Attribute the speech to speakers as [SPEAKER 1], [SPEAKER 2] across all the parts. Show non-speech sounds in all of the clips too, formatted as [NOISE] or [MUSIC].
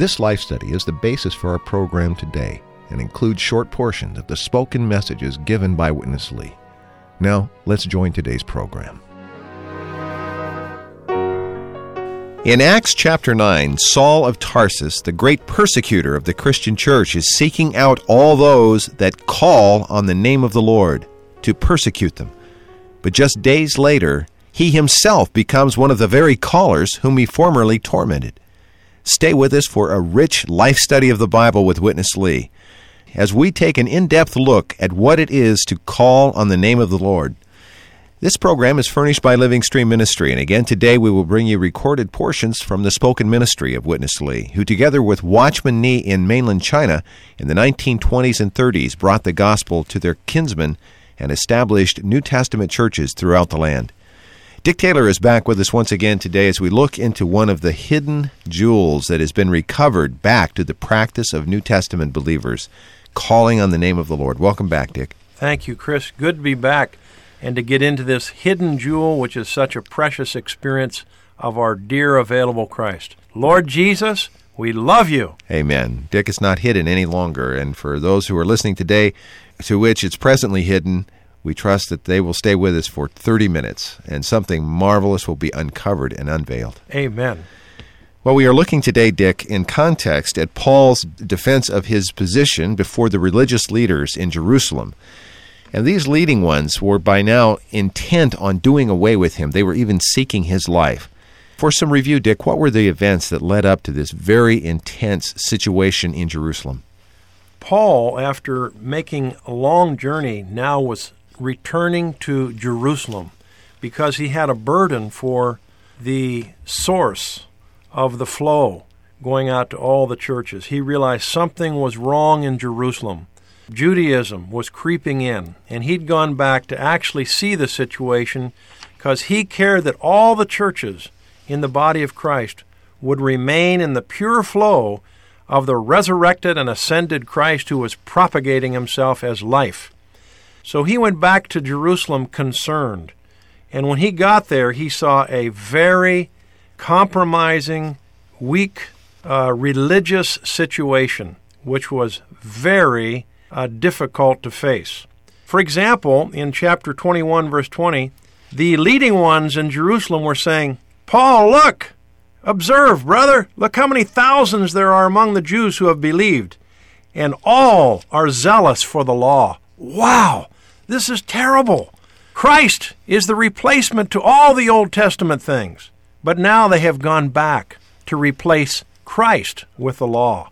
[SPEAKER 1] This life study is the basis for our program today and includes short portions of the spoken messages given by Witness Lee. Now, let's join today's program. In Acts chapter 9, Saul of Tarsus, the great persecutor of the Christian church, is seeking out all those that call on the name of the Lord to persecute them. But just days later, he himself becomes one of the very callers whom he formerly tormented. Stay with us for a rich life study of the Bible with Witness Lee as we take an in depth look at what it is to call on the name of the Lord. This program is furnished by Living Stream Ministry, and again today we will bring you recorded portions from the spoken ministry of Witness Lee, who together with Watchman Nee in mainland China in the 1920s and 30s brought the gospel to their kinsmen and established New Testament churches throughout the land. Dick Taylor is back with us once again today as we look into one of the hidden jewels that has been recovered back to the practice of New Testament believers, calling on the name of the Lord. Welcome back, Dick.
[SPEAKER 2] Thank you, Chris. Good to be back and to get into this hidden jewel, which is such a precious experience of our dear available Christ. Lord Jesus, we love you.
[SPEAKER 1] Amen. Dick, it's not hidden any longer. And for those who are listening today, to which it's presently hidden, we trust that they will stay with us for 30 minutes and something marvelous will be uncovered and unveiled.
[SPEAKER 2] Amen.
[SPEAKER 1] Well, we are looking today, Dick, in context at Paul's defense of his position before the religious leaders in Jerusalem. And these leading ones were by now intent on doing away with him. They were even seeking his life. For some review, Dick, what were the events that led up to this very intense situation in Jerusalem?
[SPEAKER 2] Paul, after making a long journey, now was returning to Jerusalem because he had a burden for the source of the flow going out to all the churches. He realized something was wrong in Jerusalem. Judaism was creeping in, and he'd gone back to actually see the situation because he cared that all the churches in the body of Christ would remain in the pure flow of the resurrected and ascended Christ who was propagating himself as life. So he went back to Jerusalem concerned. And when he got there, he saw a very compromising, weak uh, religious situation, which was very uh, difficult to face. For example, in chapter 21, verse 20, the leading ones in Jerusalem were saying, Paul, look! Observe, brother, look how many thousands there are among the Jews who have believed, and all are zealous for the law. Wow! This is terrible. Christ is the replacement to all the Old Testament things, but now they have gone back to replace Christ with the law.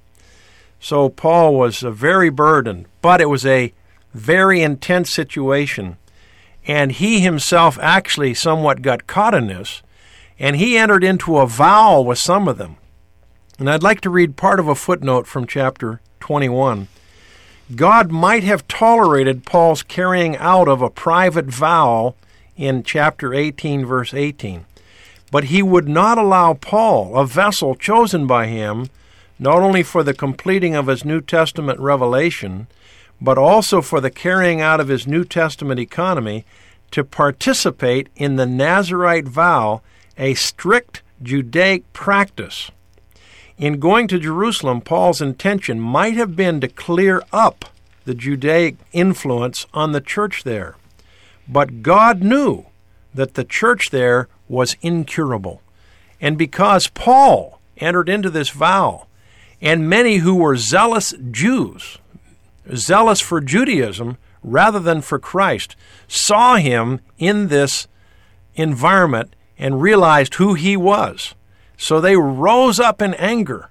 [SPEAKER 2] So Paul was a very burdened, but it was a very intense situation. And he himself actually somewhat got caught in this, and he entered into a vow with some of them. And I'd like to read part of a footnote from chapter 21. God might have tolerated Paul's carrying out of a private vow in chapter 18, verse 18, but he would not allow Paul, a vessel chosen by him, not only for the completing of his New Testament revelation, but also for the carrying out of his New Testament economy, to participate in the Nazarite vow, a strict Judaic practice. In going to Jerusalem, Paul's intention might have been to clear up the Judaic influence on the church there. But God knew that the church there was incurable. And because Paul entered into this vow, and many who were zealous Jews, zealous for Judaism rather than for Christ, saw him in this environment and realized who he was. So they rose up in anger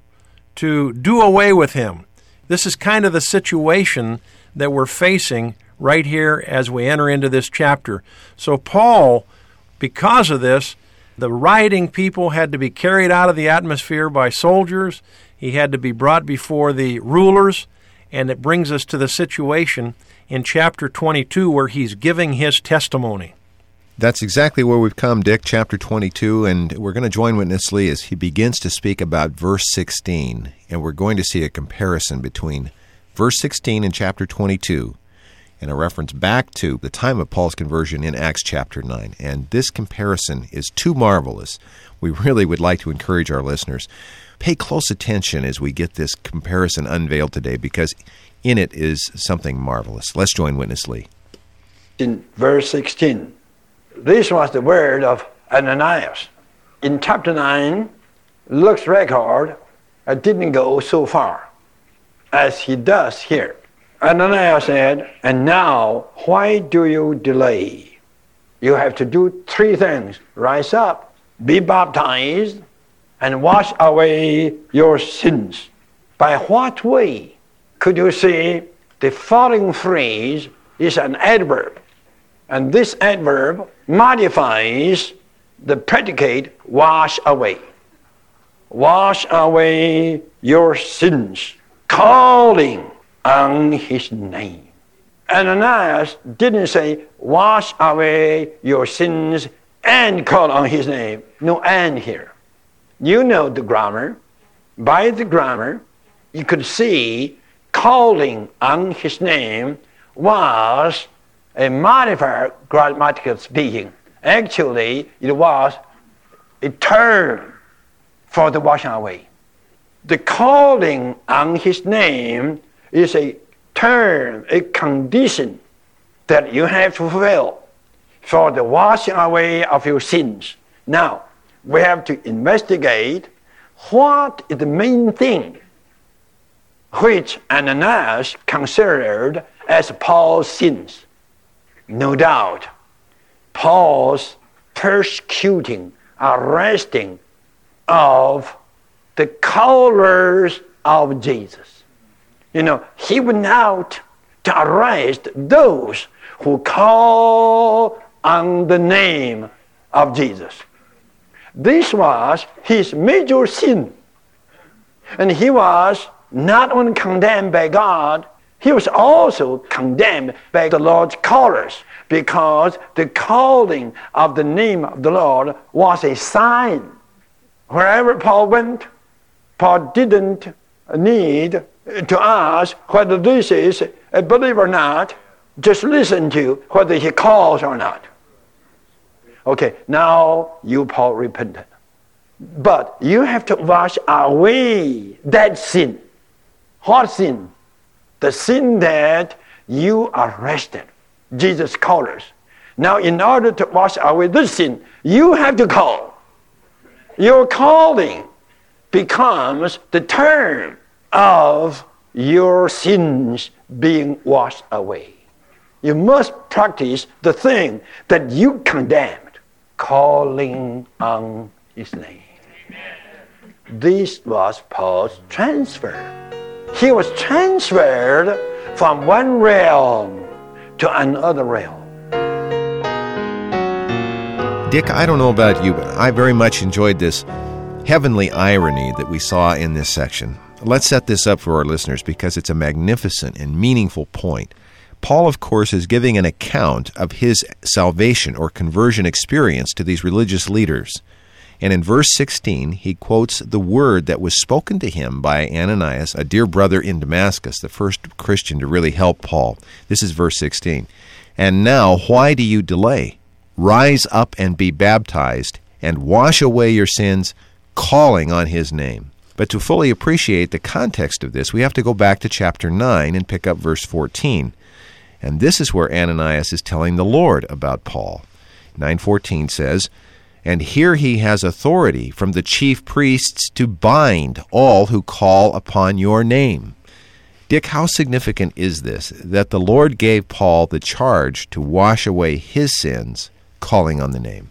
[SPEAKER 2] to do away with him. This is kind of the situation that we're facing right here as we enter into this chapter. So, Paul, because of this, The rioting people had to be carried out of the atmosphere by soldiers. He had to be brought before the rulers. And it brings us to the situation in chapter 22 where he's giving his testimony.
[SPEAKER 1] That's exactly where we've come, Dick, chapter 22, and we're going to join Witness Lee as he begins to speak about verse 16, and we're going to see a comparison between verse 16 and chapter 22 and a reference back to the time of Paul's conversion in Acts chapter 9. And this comparison is too marvelous. We really would like to encourage our listeners pay close attention as we get this comparison unveiled today because in it is something marvelous. Let's join Witness Lee.
[SPEAKER 3] In verse 16, this was the word of Ananias. In chapter 9, Luke's record didn't go so far as he does here. Ananias said, And now, why do you delay? You have to do three things rise up, be baptized, and wash away your sins. By what way could you see the following phrase is an adverb? And this adverb modifies the predicate wash away. Wash away your sins, calling on his name. Ananias didn't say, wash away your sins and call on his name. No and here. You know the grammar. By the grammar, you could see calling on his name was a modifier, grammatical speaking. Actually, it was a term for the washing away. The calling on his name is a term, a condition that you have to fulfill for the washing away of your sins. Now, we have to investigate what is the main thing which Ananias considered as Paul's sins. No doubt, Paul's persecuting, arresting of the callers of Jesus. You know, he went out to arrest those who call on the name of Jesus. This was his major sin. And he was not only condemned by God, he was also condemned by the Lord's callers because the calling of the name of the Lord was a sign. Wherever Paul went, Paul didn't need to ask whether this is a believer or not. Just listen to whether he calls or not. Okay, now you, Paul, repented. But you have to wash away that sin. What sin? The sin that you are arrested. Jesus called us. Now, in order to wash away this sin, you have to call. Your calling becomes the term of your sins being washed away. You must practice the thing that you condemned, calling on his name. This was Paul's transfer. He was transferred from one realm to another realm.
[SPEAKER 1] Dick, I don't know about you, but I very much enjoyed this heavenly irony that we saw in this section. Let's set this up for our listeners because it's a magnificent and meaningful point. Paul, of course, is giving an account of his salvation or conversion experience to these religious leaders. And in verse 16, he quotes the word that was spoken to him by Ananias, a dear brother in Damascus, the first Christian to really help Paul. This is verse 16. And now, why do you delay? Rise up and be baptized, and wash away your sins, calling on his name. But to fully appreciate the context of this, we have to go back to chapter 9 and pick up verse 14. And this is where Ananias is telling the Lord about Paul. 9:14 says, "And here he has authority from the chief priests to bind all who call upon your name." Dick, how significant is this that the Lord gave Paul the charge to wash away his sins calling on the name?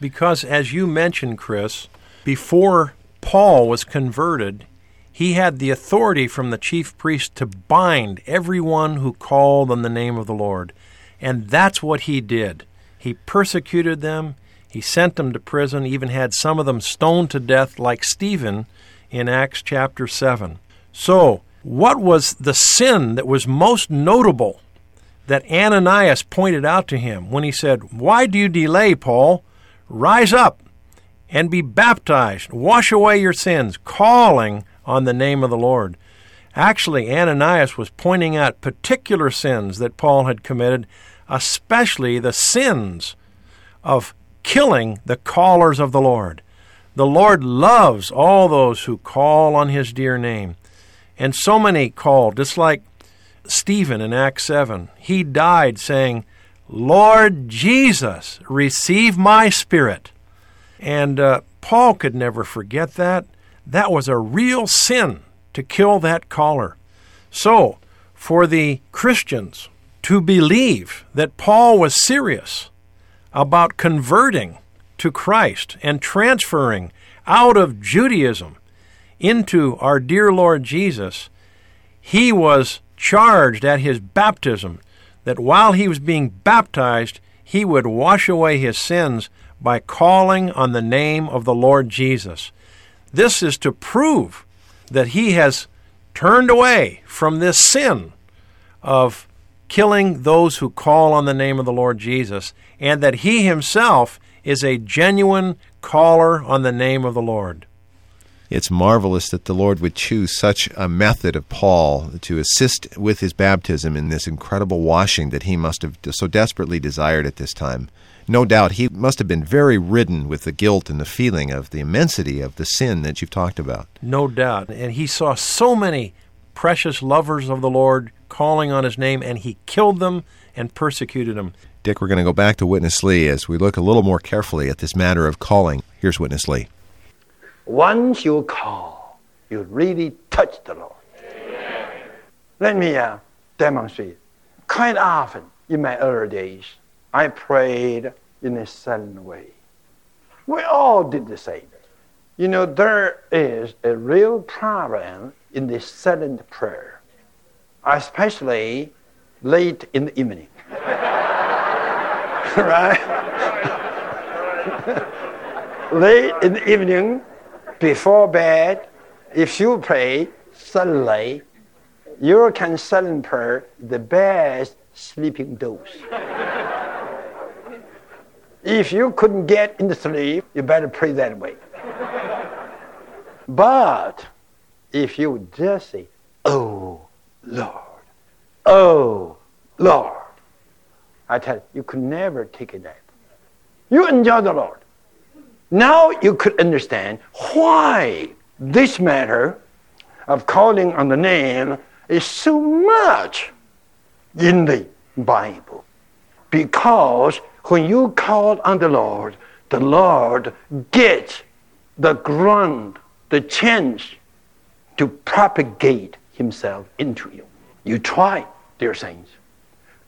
[SPEAKER 2] Because, as you mentioned, Chris, before Paul was converted, he had the authority from the chief priest to bind everyone who called on the name of the Lord. And that's what he did. He persecuted them, He sent them to prison, even had some of them stoned to death, like Stephen in Acts chapter 7. So, what was the sin that was most notable that Ananias pointed out to him when he said, Why do you delay, Paul? Rise up and be baptized, wash away your sins, calling on the name of the Lord. Actually, Ananias was pointing out particular sins that Paul had committed, especially the sins of killing the callers of the Lord. The Lord loves all those who call on his dear name. And so many called, just like Stephen in Acts 7. He died saying, Lord Jesus, receive my spirit. And uh, Paul could never forget that. That was a real sin to kill that caller. So, for the Christians to believe that Paul was serious about converting to Christ and transferring out of Judaism into our dear Lord Jesus, he was charged at his baptism that while he was being baptized, he would wash away his sins by calling on the name of the Lord Jesus. This is to prove that he has turned away from this sin of killing those who call on the name of the Lord Jesus, and that he himself is a genuine caller on the name of the Lord.
[SPEAKER 1] It's marvelous that the Lord would choose such a method of Paul to assist with his baptism in this incredible washing that he must have so desperately desired at this time. No doubt he must have been very ridden with the guilt and the feeling of the immensity of the sin that you've talked about.
[SPEAKER 2] No doubt. And he saw so many precious lovers of the Lord calling on his name, and he killed them and persecuted them.
[SPEAKER 1] Dick, we're going to go back to Witness Lee as we look a little more carefully at this matter of calling. Here's Witness Lee.
[SPEAKER 3] Once you call, you really touch the Lord. Amen. Let me uh, demonstrate. Quite often in my early days, I prayed in a silent way. We all did the same. You know, there is a real problem in the silent prayer, especially late in the evening. [LAUGHS] right? [LAUGHS] late in the evening, before bed, if you pray silently, you can prayer the best sleeping dose. if you couldn't get into sleep, you better pray that way. but if you just say, Oh Lord, oh Lord, I tell you, you could never take a nap. You enjoy the Lord. Now you could understand why this matter of calling on the name is so much in the Bible. Because when you call on the Lord, the Lord gets the ground, the chance to propagate himself into you. You try, dear saints,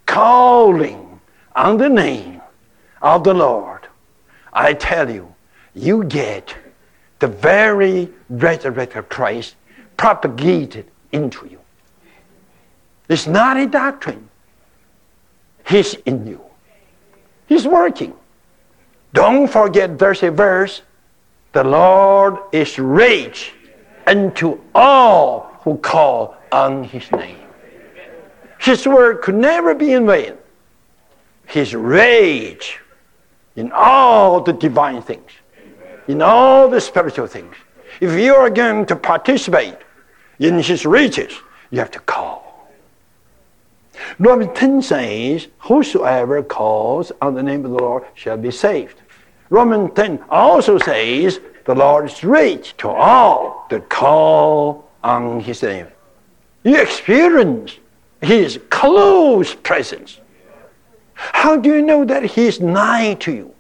[SPEAKER 3] calling on the name of the Lord. I tell you, you get the very resurrected Christ propagated into you. It's not a doctrine. He's in you. He's working. Don't forget there's a verse. The Lord is rich unto all who call on his name. His word could never be in vain. His rage in all the divine things in all the spiritual things. If you are going to participate in his riches, you have to call. Romans 10 says, Whosoever calls on the name of the Lord shall be saved. Romans 10 also says, The Lord is rich to all that call on his name. You experience his close presence. How do you know that he is nigh to you?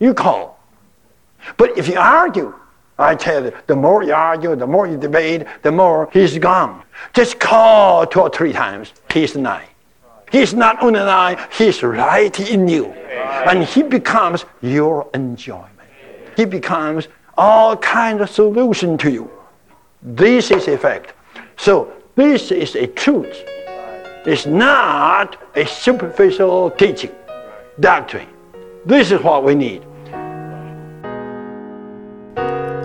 [SPEAKER 3] You call. But if you argue, I tell you, the more you argue, the more you debate, the more he's gone. Just call two or three times, he's nigh. He's not only nigh, he's right in you. And he becomes your enjoyment. He becomes all kind of solution to you. This is a fact. So this is a truth. It's not a superficial teaching, doctrine. This is what we need.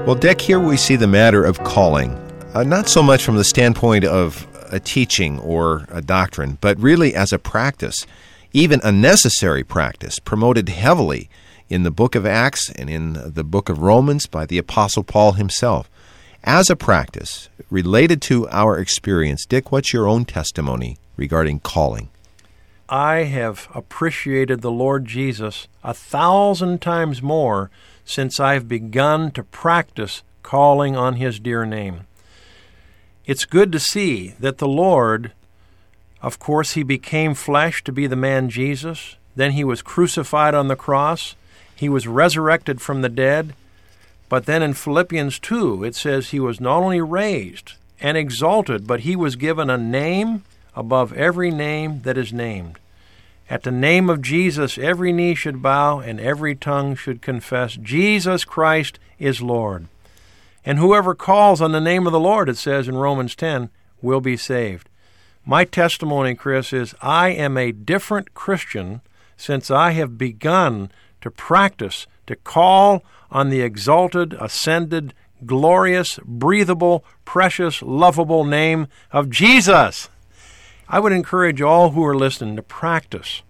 [SPEAKER 1] Well, Dick, here we see the matter of calling, uh, not so much from the standpoint of a teaching or a doctrine, but really as a practice, even a necessary practice, promoted heavily in the book of Acts and in the book of Romans by the Apostle Paul himself. As a practice related to our experience, Dick, what's your own testimony regarding calling?
[SPEAKER 2] I have appreciated the Lord Jesus a thousand times more since I've begun to practice calling on His dear name. It's good to see that the Lord, of course, He became flesh to be the man Jesus, then He was crucified on the cross, He was resurrected from the dead, but then in Philippians 2 it says He was not only raised and exalted, but He was given a name above every name that is named. At the name of Jesus, every knee should bow and every tongue should confess Jesus Christ is Lord. And whoever calls on the name of the Lord, it says in Romans 10, will be saved. My testimony, Chris, is I am a different Christian since I have begun to practice to call on the exalted, ascended, glorious, breathable, precious, lovable name of Jesus. I would encourage all who are listening to practice,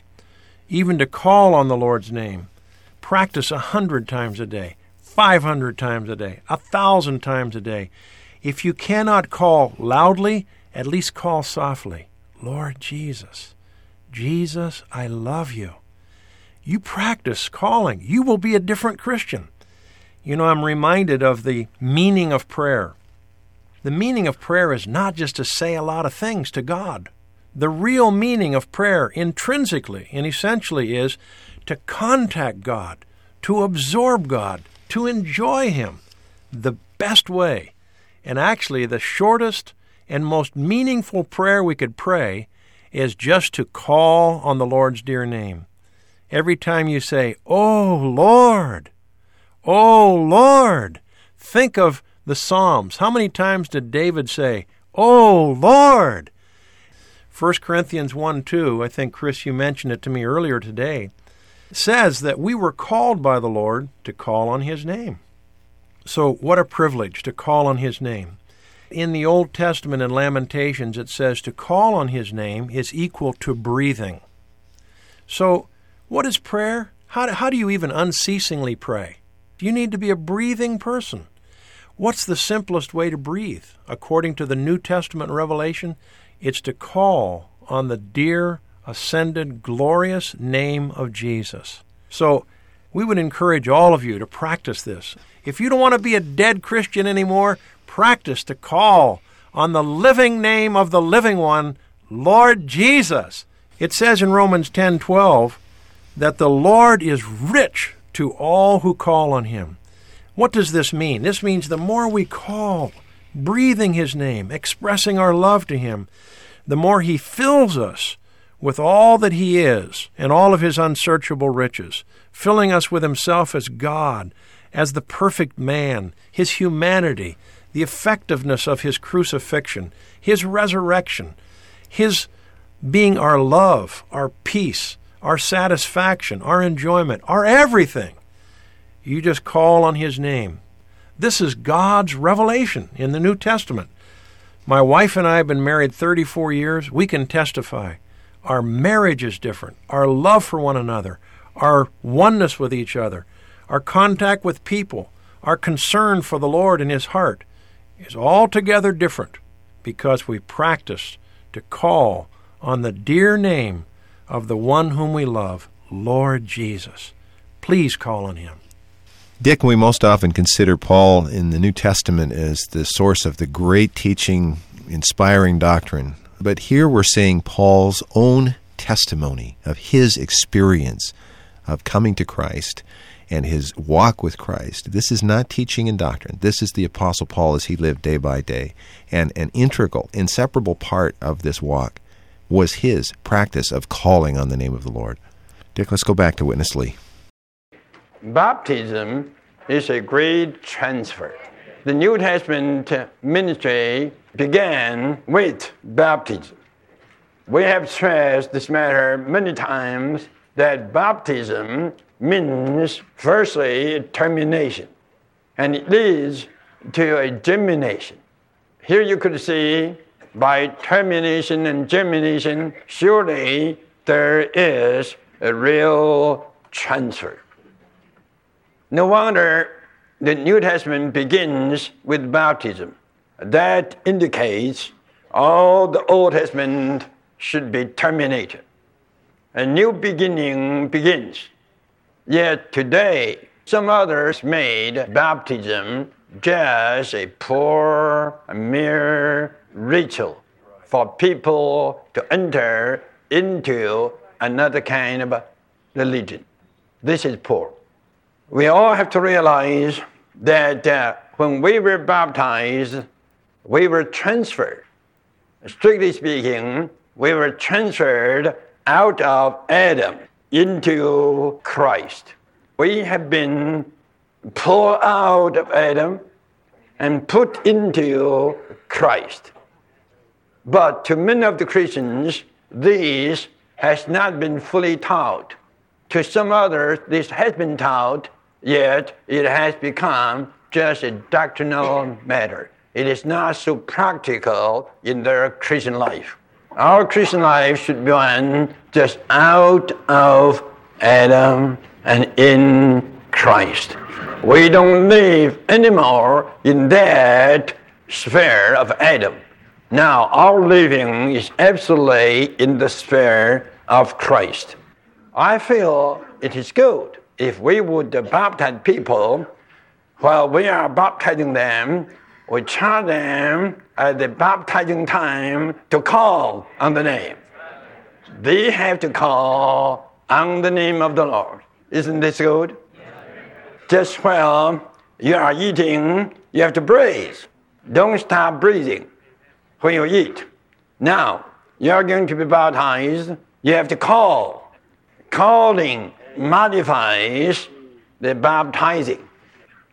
[SPEAKER 2] even to call on the Lord's name. Practice a hundred times a day, five hundred times a day, a thousand times a day. If you cannot call loudly, at least call softly. Lord Jesus, Jesus, I love you. You practice calling, you will be a different Christian. You know, I'm reminded of the meaning of prayer. The meaning of prayer is not just to say a lot of things to God. The real meaning of prayer intrinsically and essentially is to contact God, to absorb God, to enjoy Him the best way. And actually, the shortest and most meaningful prayer we could pray is just to call on the Lord's dear name. Every time you say, Oh Lord, Oh Lord, think of the Psalms. How many times did David say, Oh Lord? 1 Corinthians 1 2, I think, Chris, you mentioned it to me earlier today, says that we were called by the Lord to call on His name. So, what a privilege to call on His name. In the Old Testament in Lamentations, it says to call on His name is equal to breathing. So, what is prayer? How do, how do you even unceasingly pray? You need to be a breathing person. What's the simplest way to breathe? According to the New Testament revelation, it's to call on the dear, ascended, glorious name of Jesus. So, we would encourage all of you to practice this. If you don't want to be a dead Christian anymore, practice to call on the living name of the living one, Lord Jesus. It says in Romans 10:12 that the Lord is rich to all who call on him. What does this mean? This means the more we call, breathing his name, expressing our love to him, the more he fills us with all that he is and all of his unsearchable riches, filling us with himself as God, as the perfect man, his humanity, the effectiveness of his crucifixion, his resurrection, his being our love, our peace, our satisfaction, our enjoyment, our everything. You just call on his name. This is God's revelation in the New Testament. My wife and I have been married 34 years. We can testify. Our marriage is different. Our love for one another, our oneness with each other, our contact with people, our concern for the Lord and His heart is altogether different because we practice to call on the dear name of the one whom we love, Lord Jesus. Please call on Him.
[SPEAKER 1] Dick, we most often consider Paul in the New Testament as the source of the great teaching, inspiring doctrine. But here we're seeing Paul's own testimony of his experience of coming to Christ and his walk with Christ. This is not teaching and doctrine. This is the Apostle Paul as he lived day by day. And an integral, inseparable part of this walk was his practice of calling on the name of the Lord. Dick, let's go back to Witness Lee.
[SPEAKER 3] Baptism is a great transfer. The New Testament ministry began with baptism. We have stressed this matter many times that baptism means, firstly, termination. And it leads to a germination. Here you could see by termination and germination, surely there is a real transfer. No wonder the New Testament begins with baptism. That indicates all the Old Testament should be terminated. A new beginning begins. Yet today, some others made baptism just a poor, mere ritual for people to enter into another kind of religion. This is poor. We all have to realize that uh, when we were baptized, we were transferred. Strictly speaking, we were transferred out of Adam into Christ. We have been pulled out of Adam and put into Christ. But to many of the Christians, this has not been fully taught. To some others, this has been taught, yet it has become just a doctrinal matter. It is not so practical in their Christian life. Our Christian life should be one just out of Adam and in Christ. We don't live anymore in that sphere of Adam. Now, our living is absolutely in the sphere of Christ. I feel it is good if we would baptize people while we are baptizing them, we charge them at the baptizing time to call on the name. They have to call on the name of the Lord. Isn't this good? Just while you are eating, you have to breathe. Don't stop breathing when you eat. Now, you are going to be baptized, you have to call. Calling modifies the baptizing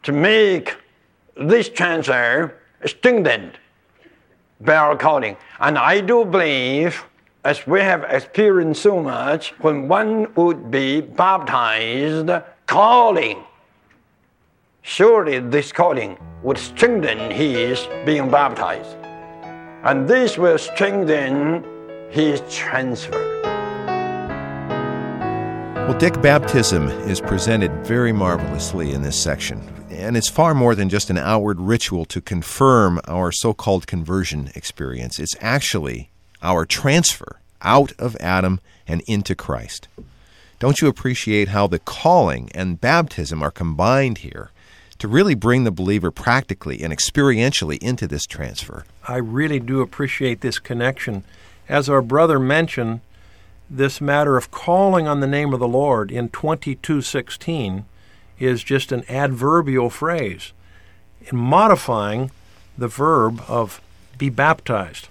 [SPEAKER 3] to make this transfer strengthened by our calling. And I do believe, as we have experienced so much, when one would be baptized, calling, surely this calling would strengthen his being baptized and this will strengthen his transfer.
[SPEAKER 1] Well, Dick, baptism is presented very marvelously in this section, and it's far more than just an outward ritual to confirm our so called conversion experience. It's actually our transfer out of Adam and into Christ. Don't you appreciate how the calling and baptism are combined here to really bring the believer practically and experientially into this transfer.
[SPEAKER 2] I really do appreciate this connection. As our brother mentioned, this matter of calling on the name of the Lord in 2216 is just an adverbial phrase in modifying the verb of be baptized.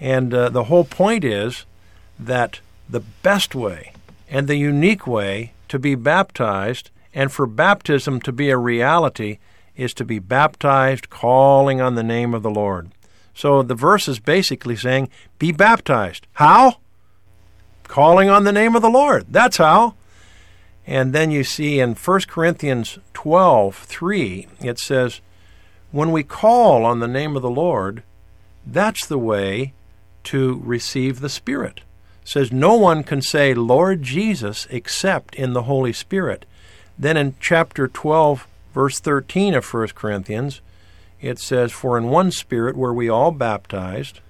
[SPEAKER 2] And uh, the whole point is that the best way and the unique way to be baptized and for baptism to be a reality is to be baptized calling on the name of the Lord. So the verse is basically saying, be baptized. How? Calling on the name of the Lord. That's how. And then you see in 1 Corinthians 12, 3, it says, when we call on the name of the Lord, that's the way to receive the Spirit. It says no one can say Lord Jesus except in the Holy Spirit. Then in chapter 12, verse 13 of 1 Corinthians, it says, For in one Spirit were we all baptized,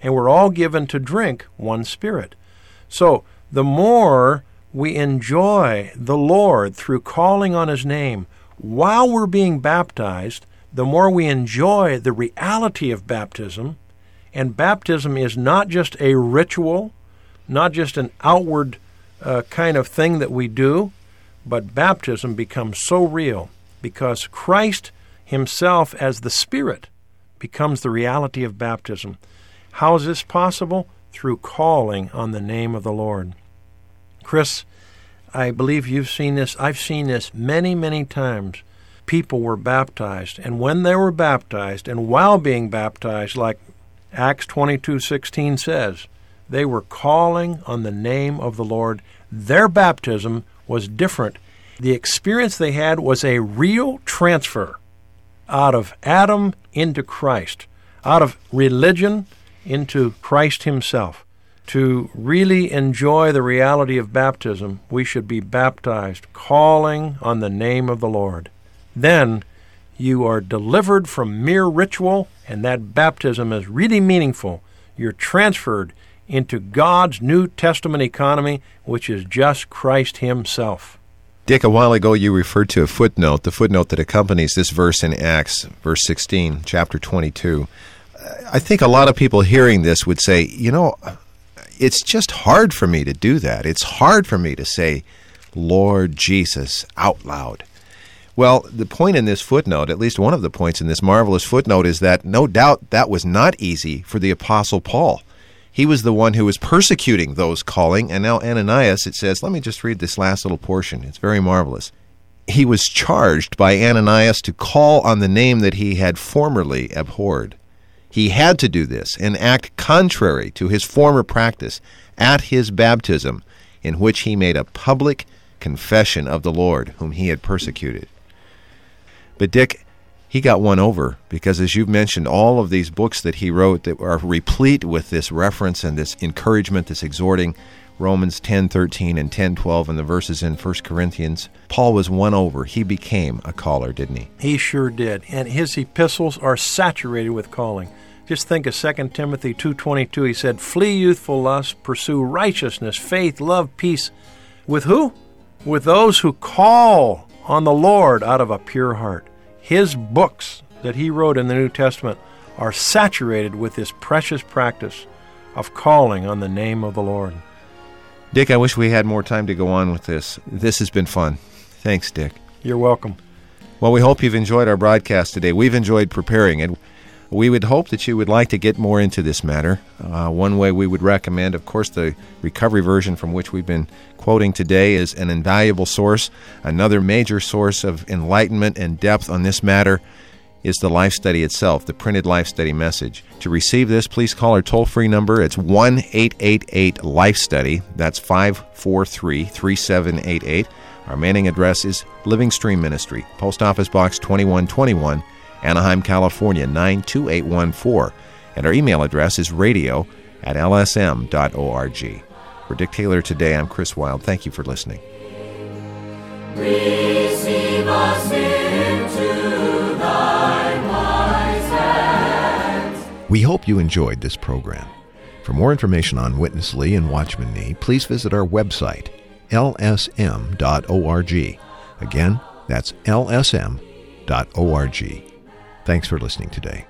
[SPEAKER 2] and we're all given to drink one Spirit. So the more we enjoy the Lord through calling on His name while we're being baptized, the more we enjoy the reality of baptism. And baptism is not just a ritual, not just an outward uh, kind of thing that we do, but baptism becomes so real because Christ Himself, as the Spirit, becomes the reality of baptism. How is this possible? Through calling on the name of the Lord. Chris, I believe you've seen this. I've seen this many, many times. People were baptized, and when they were baptized, and while being baptized, like Acts 22:16 says, they were calling on the name of the Lord. Their baptism was different. The experience they had was a real transfer out of Adam into Christ, out of religion into Christ Himself. To really enjoy the reality of baptism, we should be baptized, calling on the name of the Lord. Then you are delivered from mere ritual, and that baptism is really meaningful. You're transferred into God's New Testament economy, which is just Christ Himself.
[SPEAKER 1] Dick, a while ago you referred to a footnote, the footnote that accompanies this verse in Acts, verse 16, chapter 22. I think a lot of people hearing this would say, you know, it's just hard for me to do that. It's hard for me to say, Lord Jesus, out loud. Well, the point in this footnote, at least one of the points in this marvelous footnote, is that no doubt that was not easy for the Apostle Paul. He was the one who was persecuting those calling, and now Ananias, it says, let me just read this last little portion. It's very marvelous. He was charged by Ananias to call on the name that he had formerly abhorred. He had to do this and act contrary to his former practice at his baptism, in which he made a public confession of the Lord whom he had persecuted. But Dick, he got won over because, as you've mentioned, all of these books that he wrote that are replete with this reference and this encouragement, this exhorting. Romans 10:13 and 10:12 and the verses in 1 Corinthians. Paul was won over. He became a caller, didn't he?
[SPEAKER 2] He sure did. And his epistles are saturated with calling. Just think of 2 Timothy 2:22. He said, "Flee youthful lust, pursue righteousness, faith, love, peace." With who? With those who call on the Lord out of a pure heart. His books that he wrote in the New Testament are saturated with this precious practice of calling on the name of the Lord.
[SPEAKER 1] Dick, I wish we had more time to go on with this. This has been fun. Thanks, Dick.
[SPEAKER 2] You're welcome.
[SPEAKER 1] Well, we hope you've enjoyed our broadcast today. We've enjoyed preparing it. We would hope that you would like to get more into this matter. Uh, one way we would recommend, of course, the recovery version from which we've been quoting today is an invaluable source. Another major source of enlightenment and depth on this matter is the life study itself, the printed life study message. To receive this, please call our toll free number. It's 1 888 Life Study. That's 543 3788. Our mailing address is Living Stream Ministry, Post Office Box 2121. Anaheim, California 92814. And our email address is radio at lsm.org. For Dick Taylor today, I'm Chris Wild. Thank you for listening.
[SPEAKER 4] Receive us into thy wise hands.
[SPEAKER 5] We hope you enjoyed this program. For more information on Witness Lee and Watchman Nee, please visit our website, lsm.org. Again, that's lsm.org. Thanks for listening today.